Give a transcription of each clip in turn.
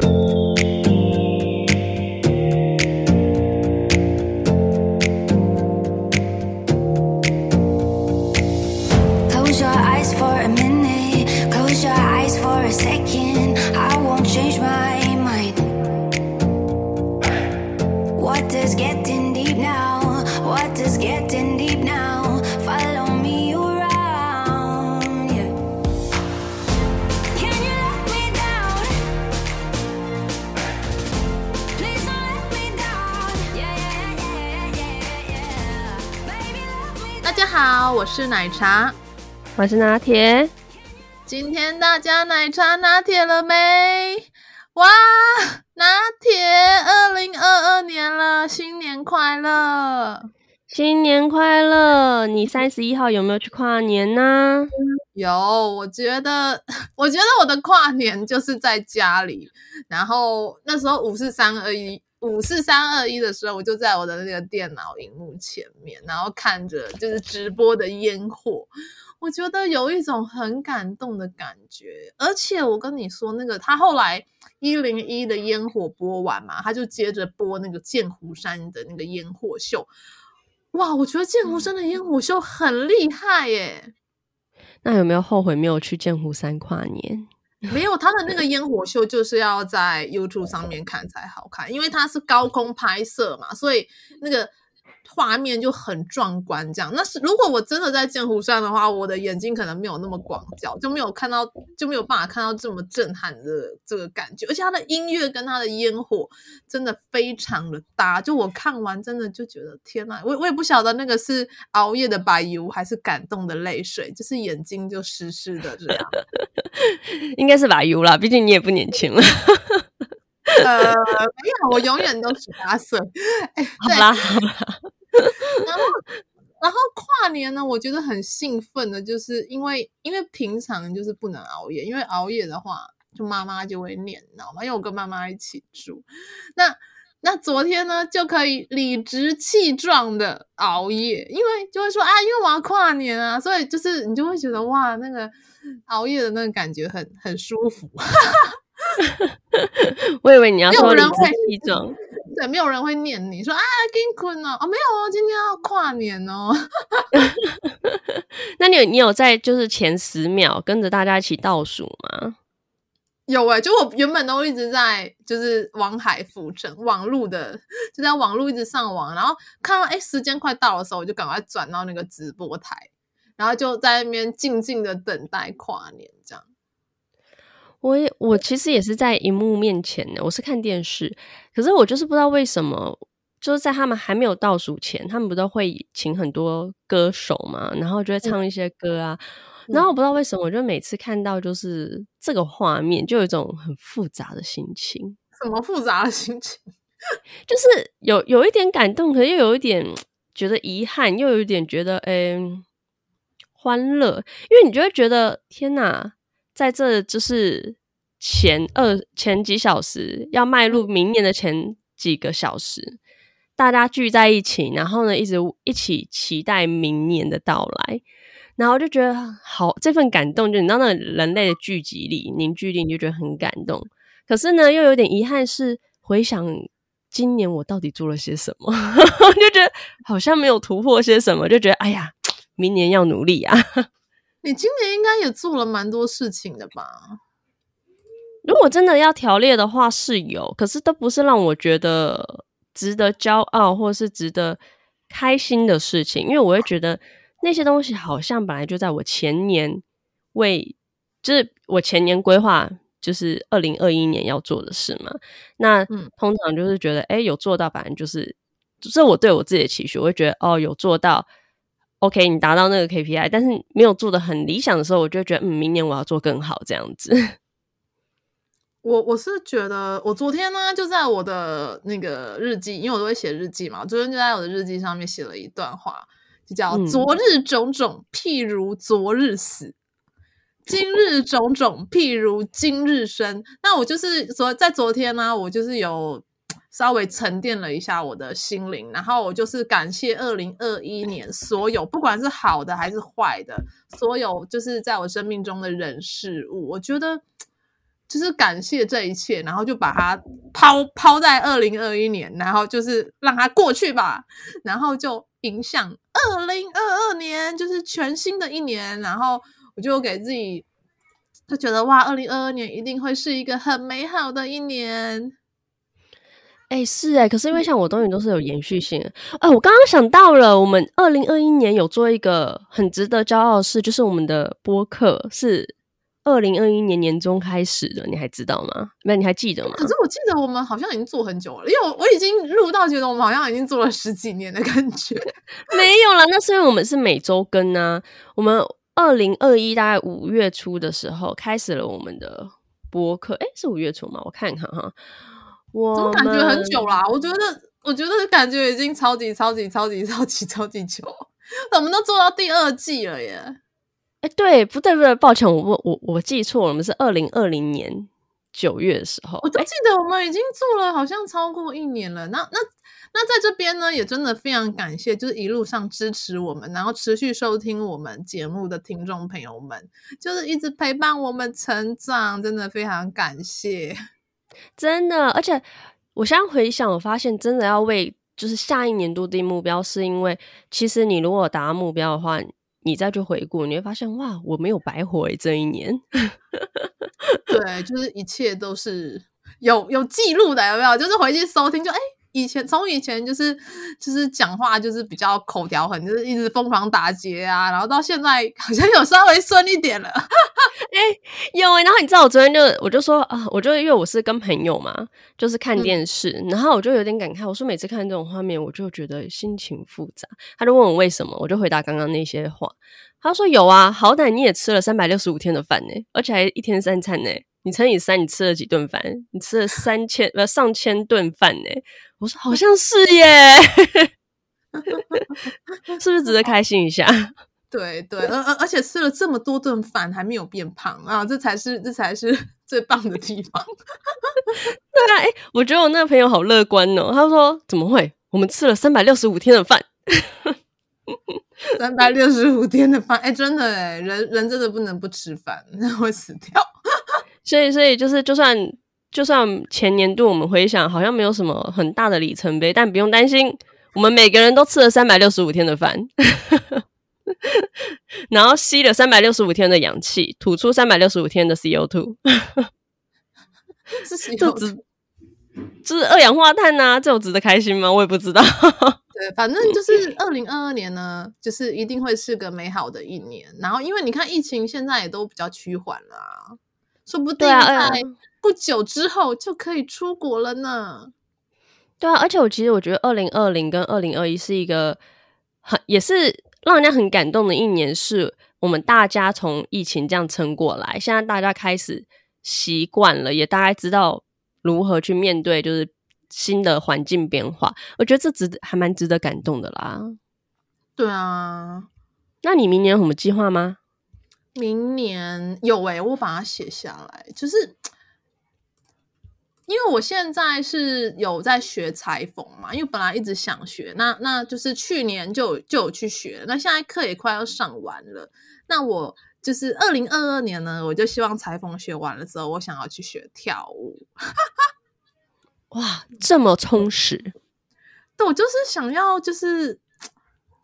好，奶茶，我是拿铁。今天大家奶茶拿铁了没？哇，拿铁！二零二二年了，新年快乐！新年快乐！你三十一号有没有去跨年呢？有，我觉得，我觉得我的跨年就是在家里，然后那时候五四三二一。五四三二一的时候，我就在我的那个电脑荧幕前面，然后看着就是直播的烟火，我觉得有一种很感动的感觉。而且我跟你说，那个他后来一零一的烟火播完嘛，他就接着播那个剑湖山的那个烟火秀。哇，我觉得剑湖山的烟火秀很厉害耶。那有没有后悔没有去剑湖山跨年？没有，他的那个烟火秀就是要在 YouTube 上面看才好看，因为它是高空拍摄嘛，所以那个。画面就很壮观，这样。那是如果我真的在剑湖山的话，我的眼睛可能没有那么广角，就没有看到，就没有办法看到这么震撼的这个感觉。而且它的音乐跟它的烟火真的非常的搭，就我看完真的就觉得天呐，我我也不晓得那个是熬夜的白油还是感动的泪水，就是眼睛就湿湿的这样。应该是白油啦，毕竟你也不年轻了。呃，没有，我永远都十八岁。哎，好啦，好啦。然后，然后跨年呢，我觉得很兴奋的，就是因为因为平常就是不能熬夜，因为熬夜的话，就妈妈就会念，你知道吗？因为我跟妈妈一起住。那那昨天呢，就可以理直气壮的熬夜，因为就会说啊，因为我要跨年啊，所以就是你就会觉得哇，那个熬夜的那个感觉很很舒服。我以为你要说理直气壮。对，没有人会念你说啊，给你困哦，哦，没有哦，今天要跨年哦。那你有你有在就是前十秒跟着大家一起倒数吗？有哎、欸，就我原本都一直在就是网海浮沉网路的，就在网路一直上网，然后看到哎时间快到的时候，我就赶快转到那个直播台，然后就在那边静静的等待跨年这样。我也我其实也是在荧幕面前的，我是看电视，可是我就是不知道为什么，就是在他们还没有倒数前，他们不都会请很多歌手嘛，然后就会唱一些歌啊，嗯、然后我不知道为什么，我就每次看到就是这个画面，就有一种很复杂的心情。什么复杂的心情？就是有有一点感动，可是又有一点觉得遗憾，又有一点觉得诶欢乐，因为你就会觉得天哪！在这就是前二前几小时，要迈入明年的前几个小时，大家聚在一起，然后呢，一直一起期待明年的到来，然后就觉得好，这份感动，就你知道，那人类的聚集力、凝聚力，你就觉得很感动。可是呢，又有点遗憾，是回想今年我到底做了些什么，就觉得好像没有突破些什么，就觉得哎呀，明年要努力啊。你今年应该也做了蛮多事情的吧？如果真的要条列的话，是有，可是都不是让我觉得值得骄傲或是值得开心的事情，因为我会觉得那些东西好像本来就在我前年为，就是我前年规划，就是二零二一年要做的事嘛。那嗯，通常就是觉得，哎，有做到，反正就是，这是我对我自己的期许，我会觉得，哦，有做到。OK，你达到那个 KPI，但是没有做的很理想的时候，我就觉得，嗯，明年我要做更好这样子。我我是觉得，我昨天呢就在我的那个日记，因为我都会写日记嘛，我昨天就在我的日记上面写了一段话，就叫“昨日种种，譬如昨日死；嗯、今日种种，譬如今日生。”那我就是说，在昨天呢，我就是有。稍微沉淀了一下我的心灵，然后我就是感谢二零二一年所有，不管是好的还是坏的，所有就是在我生命中的人事物。我觉得，就是感谢这一切，然后就把它抛抛在二零二一年，然后就是让它过去吧，然后就迎向二零二二年，就是全新的一年，然后我就给自己就觉得哇，二零二二年一定会是一个很美好的一年。哎、欸，是哎、欸，可是因为像我东西都是有延续性的。哎、欸，我刚刚想到了，我们二零二一年有做一个很值得骄傲的事，就是我们的播客是二零二一年年中开始的，你还知道吗？那你还记得吗？可是我记得我们好像已经做很久了，因为我我已经录到觉得我们好像已经做了十几年的感觉。没有啦，那是因为我们是每周更啊。我们二零二一大概五月初的时候开始了我们的播客，哎、欸，是五月初吗？我看看哈。我怎么感觉很久啦？我觉得，我觉得感觉已经超级超级超级 超级超级久，我们都做到第二季了耶！哎、欸，对，不对不对，抱歉，我我我我记错了，我们是二零二零年九月的时候，我就记得我们已经做了好像超过一年了。欸、那那那在这边呢，也真的非常感谢，就是一路上支持我们，然后持续收听我们节目的听众朋友们，就是一直陪伴我们成长，真的非常感谢。真的，而且我现在回想，我发现真的要为就是下一年度定目标，是因为其实你如果达到目标的话，你再去回顾，你会发现哇，我没有白活，这一年。对，就是一切都是有有记录的，有没有？就是回去收听就，就哎。以前从以前就是就是讲话就是比较口条很，就是一直疯狂打结啊，然后到现在好像有稍微顺一点了。哎、欸，有哎、欸，然后你知道我昨天就我就说啊，我就因为我是跟朋友嘛，就是看电视，嗯、然后我就有点感慨，我说每次看这种画面，我就觉得心情复杂。他就问我为什么，我就回答刚刚那些话。他说有啊，好歹你也吃了三百六十五天的饭呢，而且还一天三餐呢。你乘以三，你吃了几顿饭？你吃了三千呃上千顿饭呢？我说好像是耶，是不是值得开心一下？对对，而而而且吃了这么多顿饭还没有变胖啊，这才是这才是 最棒的地方。对啊，哎，我觉得我那个朋友好乐观哦。他说怎么会？我们吃了三百六十五天的饭，三百六十五天的饭，哎，真的哎，人人真的不能不吃饭，那会死掉。所以，所以就是，就算就算前年度我们回想，好像没有什么很大的里程碑，但不用担心，我们每个人都吃了三百六十五天的饭，然后吸了三百六十五天的氧气，吐出三百六十五天的 CO2，是 CO2，就是二氧化碳呐、啊，这有值得开心吗？我也不知道。对，反正就是二零二二年呢，就是一定会是个美好的一年。然后，因为你看疫情现在也都比较趋缓了啊。说不定在不久之后就可以出国了呢。对啊，而且我其实我觉得二零二零跟二零二一是一个很也是让人家很感动的一年，是我们大家从疫情这样撑过来，现在大家开始习惯了，也大概知道如何去面对就是新的环境变化。我觉得这值还蛮值得感动的啦。对啊，那你明年有什么计划吗？明年有诶、欸，我把它写下来，就是因为我现在是有在学裁缝嘛，因为本来一直想学，那那就是去年就就有去学，那现在课也快要上完了，那我就是二零二二年呢，我就希望裁缝学完了之后，我想要去学跳舞，哇，这么充实，对，我就是想要就是。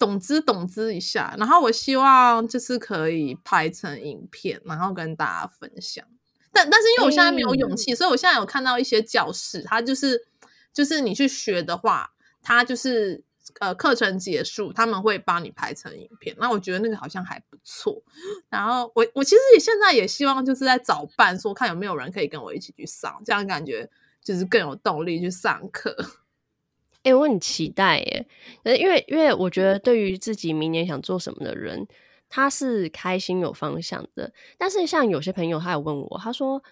懂之懂之一下，然后我希望就是可以拍成影片，然后跟大家分享。但但是因为我现在没有勇气，嗯、所以我现在有看到一些教室，它就是就是你去学的话，它就是呃课程结束，他们会帮你拍成影片。那我觉得那个好像还不错。然后我我其实也现在也希望就是在找伴，说看有没有人可以跟我一起去上，这样感觉就是更有动力去上课。哎、我很期待耶！因为因为我觉得，对于自己明年想做什么的人，他是开心有方向的。但是像有些朋友，他有问我，他说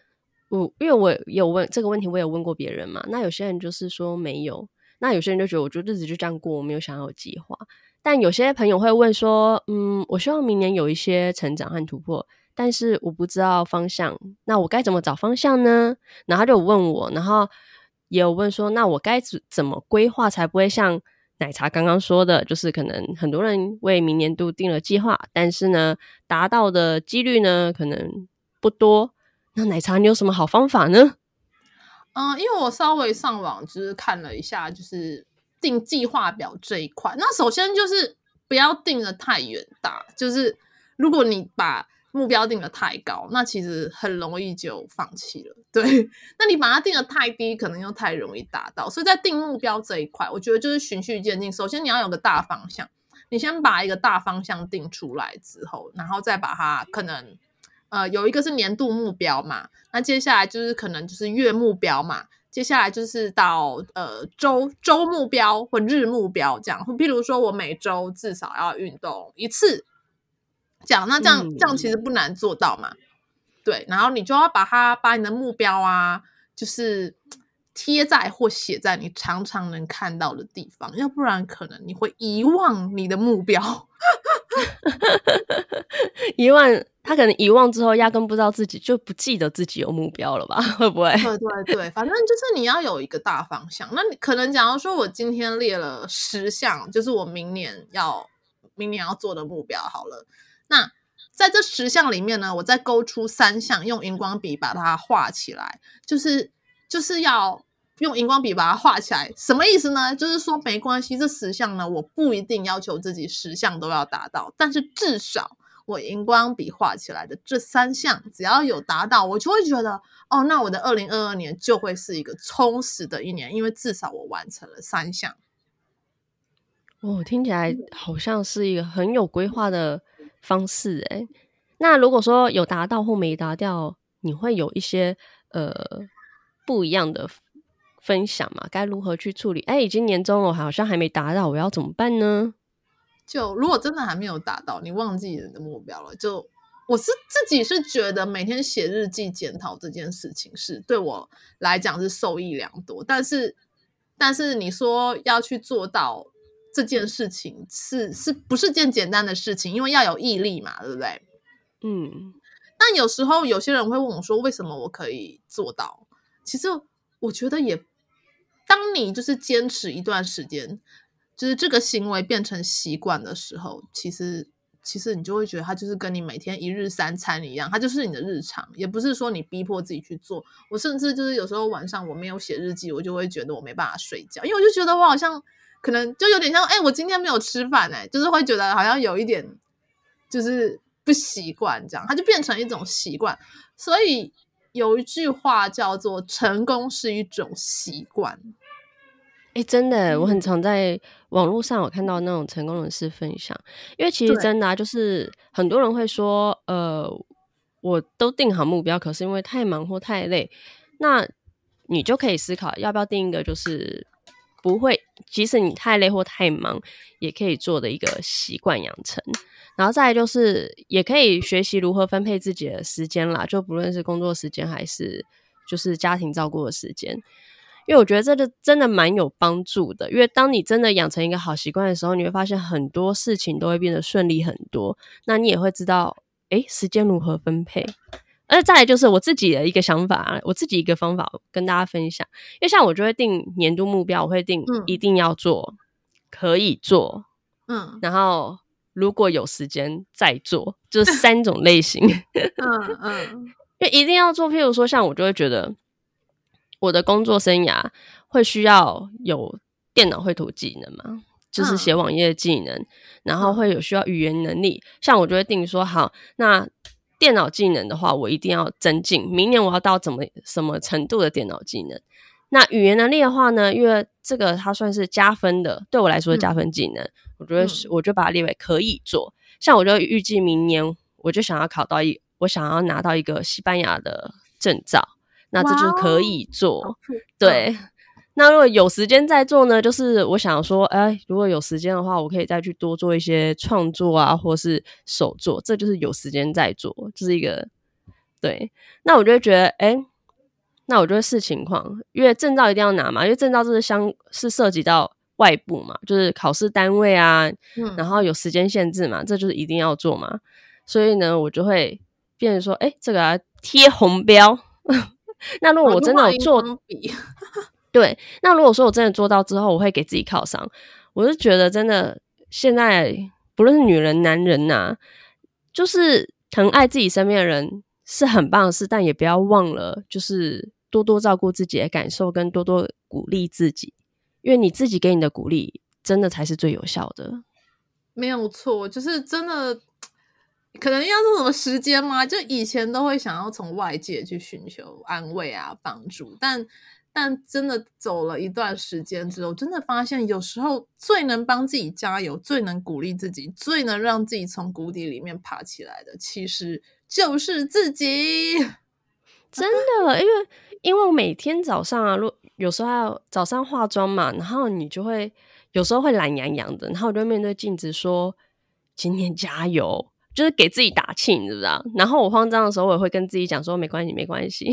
我因为我有问这个问题，我有问过别人嘛。那有些人就是说没有，那有些人就觉得，我觉得日子就这样过，我没有想要有计划。但有些朋友会问说，嗯，我希望明年有一些成长和突破，但是我不知道方向，那我该怎么找方向呢？然后他就问我，然后。也有问说，那我该怎怎么规划才不会像奶茶刚刚说的，就是可能很多人为明年度定了计划，但是呢，达到的几率呢可能不多。那奶茶你有什么好方法呢？嗯，因为我稍微上网就是看了一下，就是定计划表这一块。那首先就是不要定的太远大，就是如果你把目标定得太高，那其实很容易就放弃了。对，那你把它定得太低，可能又太容易达到。所以在定目标这一块，我觉得就是循序渐进。首先你要有个大方向，你先把一个大方向定出来之后，然后再把它可能呃有一个是年度目标嘛，那接下来就是可能就是月目标嘛，接下来就是到呃周周目标或日目标这样。譬如说我每周至少要运动一次。讲那这样、嗯、这样其实不难做到嘛，对，然后你就要把它把你的目标啊，就是贴在或写在你常常能看到的地方，要不然可能你会遗忘你的目标。遗忘，他可能遗忘之后，压根不知道自己就不记得自己有目标了吧？会不会？对对对，反正就是你要有一个大方向。那你可能假如说我今天列了十项，就是我明年要明年要做的目标，好了。那在这十项里面呢，我再勾出三项，用荧光笔把它画起来，就是就是要用荧光笔把它画起来，什么意思呢？就是说没关系，这十项呢，我不一定要求自己十项都要达到，但是至少我荧光笔画起来的这三项，只要有达到，我就会觉得哦，那我的二零二二年就会是一个充实的一年，因为至少我完成了三项。哦，听起来好像是一个很有规划的。方式哎、那如果说有达到或没达到，你会有一些呃不一样的分享吗？该如何去处理？哎、欸，已经年终了，好像还没达到，我要怎么办呢？就如果真的还没有达到，你忘记你的目标了，就我是自己是觉得每天写日记检讨这件事情是对我来讲是受益良多，但是但是你说要去做到。这件事情是是不是件简单的事情？因为要有毅力嘛，对不对？嗯。但有时候有些人会问我说：“为什么我可以做到？”其实我觉得也，当你就是坚持一段时间，就是这个行为变成习惯的时候，其实其实你就会觉得它就是跟你每天一日三餐一样，它就是你的日常，也不是说你逼迫自己去做。我甚至就是有时候晚上我没有写日记，我就会觉得我没办法睡觉，因为我就觉得我好像。可能就有点像，哎、欸，我今天没有吃饭，哎，就是会觉得好像有一点，就是不习惯这样，它就变成一种习惯。所以有一句话叫做“成功是一种习惯”。哎、欸，真的，我很常在网络上有看到那种成功人士分享，因为其实真的、啊、就是很多人会说，呃，我都定好目标，可是因为太忙或太累，那你就可以思考要不要定一个就是。不会，即使你太累或太忙，也可以做的一个习惯养成。然后再来就是，也可以学习如何分配自己的时间啦，就不论是工作时间还是就是家庭照顾的时间。因为我觉得这个真的蛮有帮助的。因为当你真的养成一个好习惯的时候，你会发现很多事情都会变得顺利很多。那你也会知道，诶，时间如何分配。而再来就是我自己的一个想法，我自己一个方法跟大家分享。因为像我就会定年度目标，我会定一定要做，嗯、可以做，嗯，然后如果有时间再做，就是三种类型。嗯嗯，因为一定要做，譬如说像我就会觉得我的工作生涯会需要有电脑绘图技能嘛，就是写网页的技能，然后会有需要语言能力，像我就会定说好那。电脑技能的话，我一定要增进。明年我要到怎么什么程度的电脑技能？那语言能力的话呢？因为这个它算是加分的，对我来说是加分技能。嗯、我觉得我就把它列为可以做。嗯、像我就预计明年我就想要考到一，我想要拿到一个西班牙的证照，那这就是可以做。哦、对。那如果有时间再做呢？就是我想说，哎，如果有时间的话，我可以再去多做一些创作啊，或是手作，这就是有时间再做，这、就是一个对。那我就会觉得，哎，那我就会视情况，因为证照一定要拿嘛，因为证照这是相是涉及到外部嘛，就是考试单位啊，嗯、然后有时间限制嘛，这就是一定要做嘛。所以呢，我就会变成说，哎，这个要贴红标。那如果我真的有做。对，那如果说我真的做到之后，我会给自己犒赏。我是觉得真的，现在不论是女人、男人呐、就是疼爱自己身边的人是很棒的事，但也不要忘了，就是多多照顾自己的感受，跟多多鼓励自己，因为你自己给你的鼓励，真的才是最有效的。没有错，就是真的，可能要说什么时间吗？就以前都会想要从外界去寻求安慰啊、帮助，但但真的走了一段时间之后，真的发现有时候最能帮自己加油、最能鼓励自己、最能让自己从谷底里面爬起来的，其实就是自己。真的，因为因为我每天早上啊，如有时候要早上化妆嘛，然后你就会。有时候会懒洋洋的，然后我就面对镜子说：“今天加油！”就是给自己打气，你知不知道？然后我慌张的时候，我也会跟自己讲说：“没关系，没关系，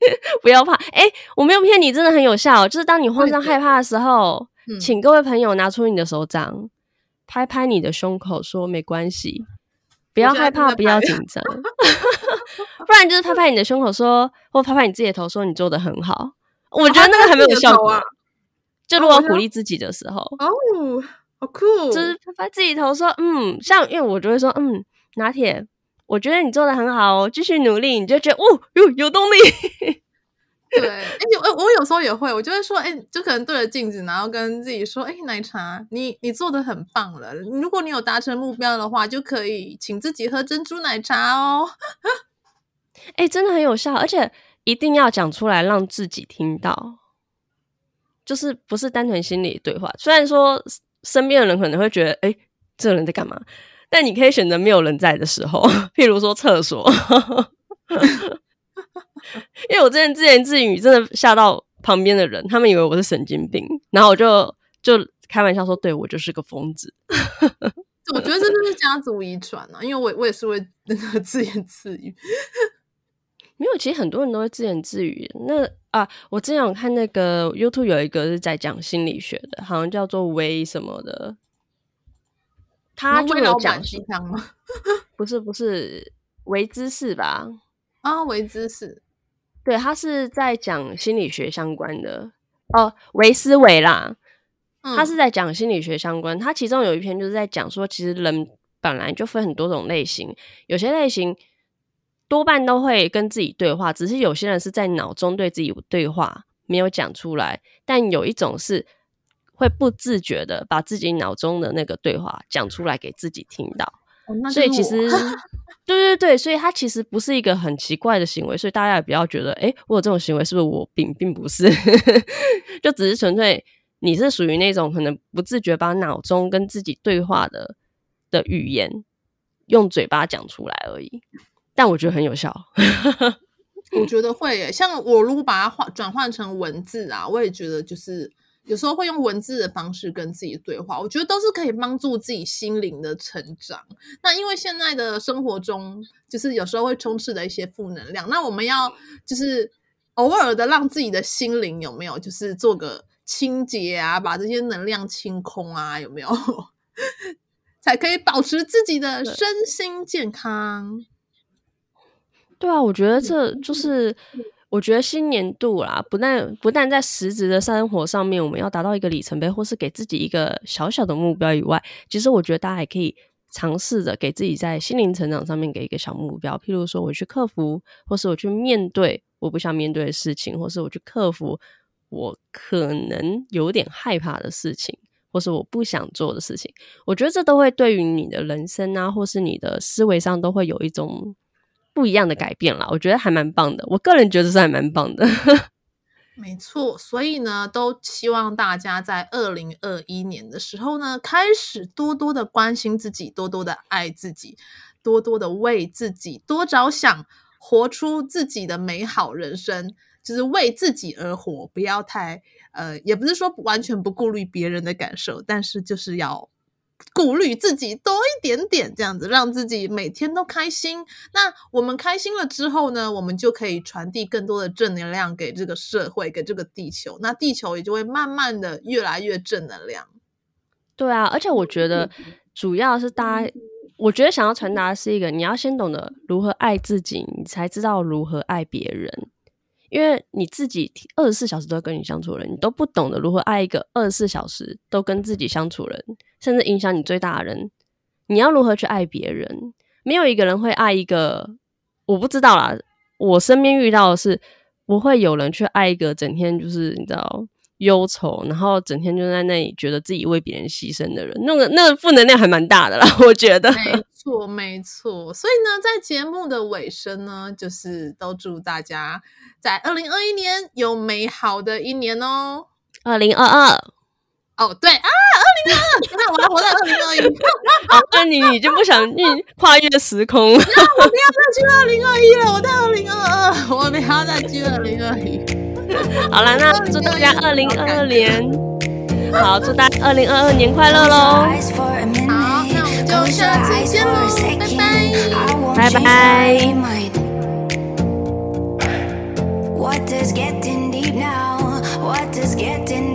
不要怕。”哎，我没有骗你，真的很有效。就是当你慌张害怕的时候，嗯、请各位朋友拿出你的手掌，拍拍你的胸口，说：“没关系，不要害怕，不要紧张。”不然就是拍拍你的胸口说，或拍拍你自己的头说：“你做的很好。”我觉得那个还没有效果。啊就如果鼓励自己的时候，哦，好酷！就是拍拍自己头说，嗯，像因为我就会说，嗯，拿铁，我觉得你做的很好哦，继续努力，你就觉得，哦，有有动力。对，哎、欸，我我有时候也会，我就会说，哎、欸，就可能对着镜子，然后跟自己说，哎、欸，奶茶，你你做的很棒了，如果你有达成目标的话，就可以请自己喝珍珠奶茶哦。哎、欸，真的很有效，而且一定要讲出来，让自己听到。就是不是单纯心理对话，虽然说身边的人可能会觉得，哎、欸，这个人在干嘛？但你可以选择没有人在的时候，譬如说厕所，因为我之前自言自语，真的吓到旁边的人，他们以为我是神经病，然后我就就开玩笑说，对，我就是个疯子。我觉得这就是家族遗传啊，因为我我也是会那个自言自语。没有，其实很多人都会自言自语。那啊，我之前有看那个 YouTube 有一个是在讲心理学的，好像叫做微什么的，他就有讲鸡汤吗？不是不是，维知识吧？啊，维知识，对，他是在讲心理学相关的哦，维思维啦，他是在讲心理学相关。他其中有一篇就是在讲说，其实人本来就分很多种类型，有些类型。多半都会跟自己对话，只是有些人是在脑中对自己对话，没有讲出来。但有一种是会不自觉的把自己脑中的那个对话讲出来给自己听到。哦、所以其实，对对对，所以它其实不是一个很奇怪的行为。所以大家也不要觉得，诶，我有这种行为是不是我病？并不是，就只是纯粹你是属于那种可能不自觉把脑中跟自己对话的的语言用嘴巴讲出来而已。但我觉得很有效，我觉得会耶。像我如果把它换转换成文字啊，我也觉得就是有时候会用文字的方式跟自己对话，我觉得都是可以帮助自己心灵的成长。那因为现在的生活中，就是有时候会充斥的一些负能量，那我们要就是偶尔的让自己的心灵有没有，就是做个清洁啊，把这些能量清空啊，有没有，才可以保持自己的身心健康。对啊，我觉得这就是，我觉得新年度啦，不但不但在实质的生活上面，我们要达到一个里程碑，或是给自己一个小小的目标以外，其实我觉得大家还可以尝试着给自己在心灵成长上面给一个小目标，譬如说我去克服，或是我去面对我不想面对的事情，或是我去克服我可能有点害怕的事情，或是我不想做的事情。我觉得这都会对于你的人生啊，或是你的思维上，都会有一种。不一样的改变了，我觉得还蛮棒的。我个人觉得是还蛮棒的。没错，所以呢，都希望大家在二零二一年的时候呢，开始多多的关心自己，多多的爱自己，多多的为自己多着想，活出自己的美好人生，就是为自己而活，不要太呃，也不是说完全不顾虑别人的感受，但是就是要。顾虑自己多一点点，这样子让自己每天都开心。那我们开心了之后呢，我们就可以传递更多的正能量给这个社会，给这个地球。那地球也就会慢慢的越来越正能量。对啊，而且我觉得主要是大家，我觉得想要传达的是一个，你要先懂得如何爱自己，你才知道如何爱别人。因为你自己二十四小时都跟你相处的人，你都不懂得如何爱一个二十四小时都跟自己相处人，甚至影响你最大的人。你要如何去爱别人？没有一个人会爱一个我不知道啦，我身边遇到的是不会有人去爱一个整天就是你知道忧愁，然后整天就在那里觉得自己为别人牺牲的人，那个那个负能量还蛮大的啦，我觉得。没 错，没错。所以呢，在节目的尾声呢，就是都祝大家在二零二一年有美好的一年哦。二零二二。哦，对啊，二零二二，你看我还活在二零二一。好，那你你就不想你跨越时空？那我不要再去二零二一了，我在二零二二，我不要再去二零二一。好了，那祝大家二零二二年，好，祝大家二零二二年快乐喽！好，那我们就下期见，拜拜，拜拜。What is gettin deep now? What is gettin